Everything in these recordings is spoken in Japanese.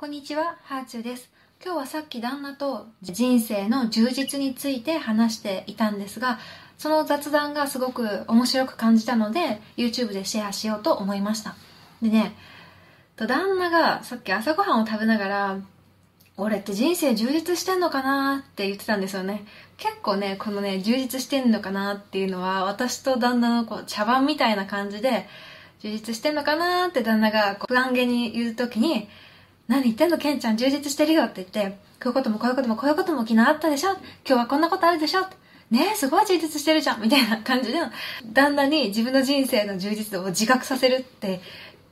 こんにちは、ハーチューです。今日はさっき旦那と人生の充実について話していたんですが、その雑談がすごく面白く感じたので、YouTube でシェアしようと思いました。でね、と旦那がさっき朝ごはんを食べながら、俺って人生充実してんのかなって言ってたんですよね。結構ね、このね、充実してんのかなっていうのは、私と旦那のこう茶番みたいな感じで、充実してんのかなって旦那がこう不安げに言うときに、何言ってんのケンちゃん充実してるよって言って、こういうこともこういうこともこういうことも昨日あったでしょ今日はこんなことあるでしょねえ、すごい充実してるじゃんみたいな感じで、旦那に自分の人生の充実度を自覚させるって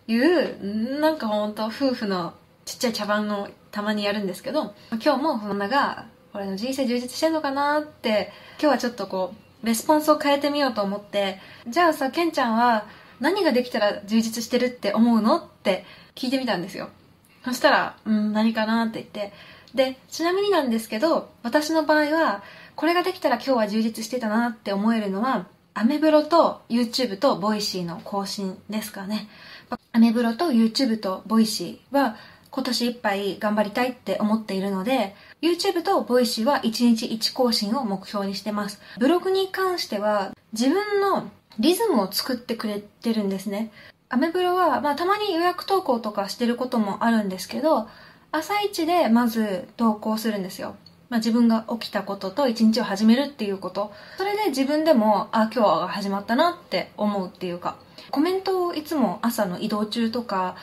いう、なんかほんと夫婦のちっちゃい茶番をたまにやるんですけど、今日も旦那が、俺の人生充実してんのかなって、今日はちょっとこう、レスポンスを変えてみようと思って、じゃあさ、ケンちゃんは何ができたら充実してるって思うの？って聞いてみたんですよ。そしたら、うん、何かなって言って。で、ちなみになんですけど、私の場合は、これができたら今日は充実してたなって思えるのは、アメブロと YouTube とボイシーの更新ですかね。アメブロと YouTube とボイシーは今年いっぱい頑張りたいって思っているので、YouTube とボイシーは1日1更新を目標にしてます。ブログに関しては自分のリズムを作ってくれてるんですね。アメブロは、まあ、たまに予約投稿とかしてることもあるんですけど、朝一でまず投稿するんですよ。まあ、自分が起きたことと一日を始めるっていうこと。それで自分でも、あ、今日は始まったなって思うっていうか、コメントをいつも朝の移動中とか、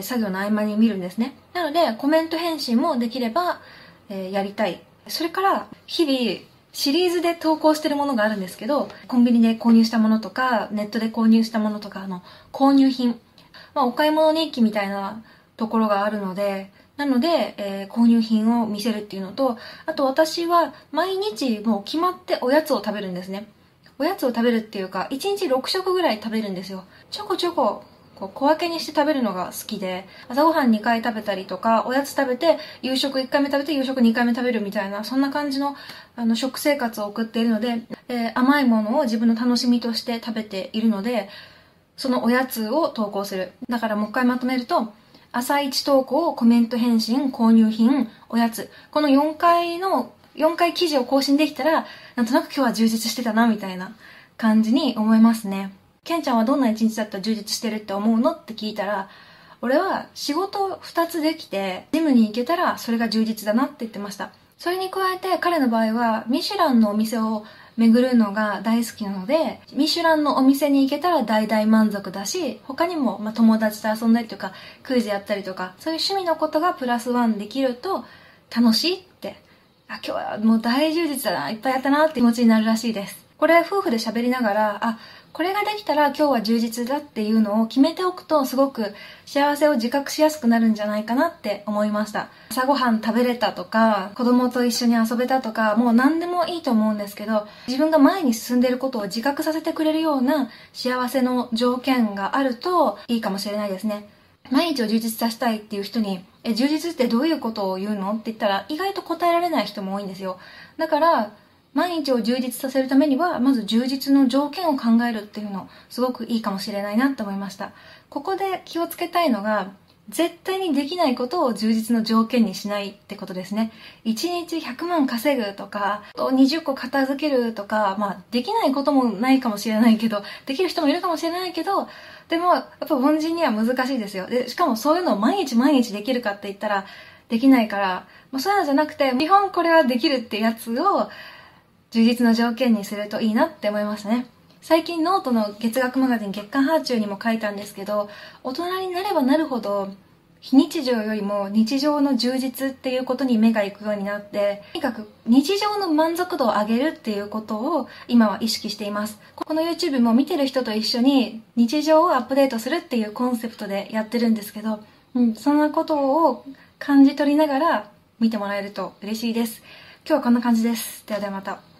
作業の合間に見るんですね。なので、コメント返信もできれば、えーやりたい。それから、日々、シリーズで投稿してるものがあるんですけど、コンビニで購入したものとか、ネットで購入したものとか、の、購入品。まあ、お買い物日記みたいなところがあるので、なので、えー購入品を見せるっていうのと、あと私は毎日もう決まっておやつを食べるんですね。おやつを食べるっていうか、1日6食ぐらい食べるんですよ。ちょこちょこ、こう小分けにして食べるのが好きで、朝ごはん2回食べたりとか、おやつ食べて、夕食1回目食べて、夕食2回目食べるみたいな、そんな感じのあの食生活を送っているので、えー甘いものを自分の楽しみとして食べているので、そのおやつを投稿する。だからもう一回まとめると、朝一投稿、コメント返信、購入品、おやつ。この4回の、4回記事を更新できたら、なんとなく今日は充実してたな、みたいな感じに思いますね。ケンちゃんはどんな一日だったら充実してるって思うのって聞いたら、俺は仕事2つできて、ジムに行けたらそれが充実だなって言ってました。それに加えて彼の場合は、ミシュランのお店を巡るのが大好きなので、ミシュランのお店に行けたら大大満足だし、他にも、まあ、友達と遊んだりとか、クイズやったりとか、そういう趣味のことがプラスワンできると楽しいって、あ、今日はもう大充実だな、いっぱいやったなって気持ちになるらしいです。これ夫婦で喋りながら、あ、これができたら今日は充実だっていうのを決めておくとすごく幸せを自覚しやすくなるんじゃないかなって思いました。朝ごはん食べれたとか、子供と一緒に遊べたとか、もう何でもいいと思うんですけど、自分が前に進んでいることを自覚させてくれるような幸せの条件があるといいかもしれないですね。毎日を充実させたいっていう人に、え、充実ってどういうことを言うの？って言ったら、意外と答えられない人も多いんですよ。だから、毎日を充実させるためには、まず充実の条件を考えるっていうの、すごくいいかもしれないなって思いました。ここで気をつけたいのが、絶対にできないことを充実の条件にしないってことですね。1日100万稼ぐとか、20個片付けるとか、まあ、できないこともないかもしれないけど、できる人もいるかもしれないけど、でも、やっぱ凡人には難しいですよ。で、しかもそういうのを毎日毎日できるかって言ったら、できないから、まあ、そういうのじゃなくて、基本これはできるってやつを、充実の条件にするといいなって思いますね。最近ノートの月額マガジン月刊ハーチューにも書いたんですけど、大人になればなるほど、非日常よりも日常の充実っていうことに目が行くようになって、とにかく日常の満足度を上げるっていうことを今は意識しています。この YouTube も見てる人と一緒に日常をアップデートするっていうコンセプトでやってるんですけど、うん、そんなことを感じ取りながら見てもらえると嬉しいです。今日はこんな感じです。ではではまた。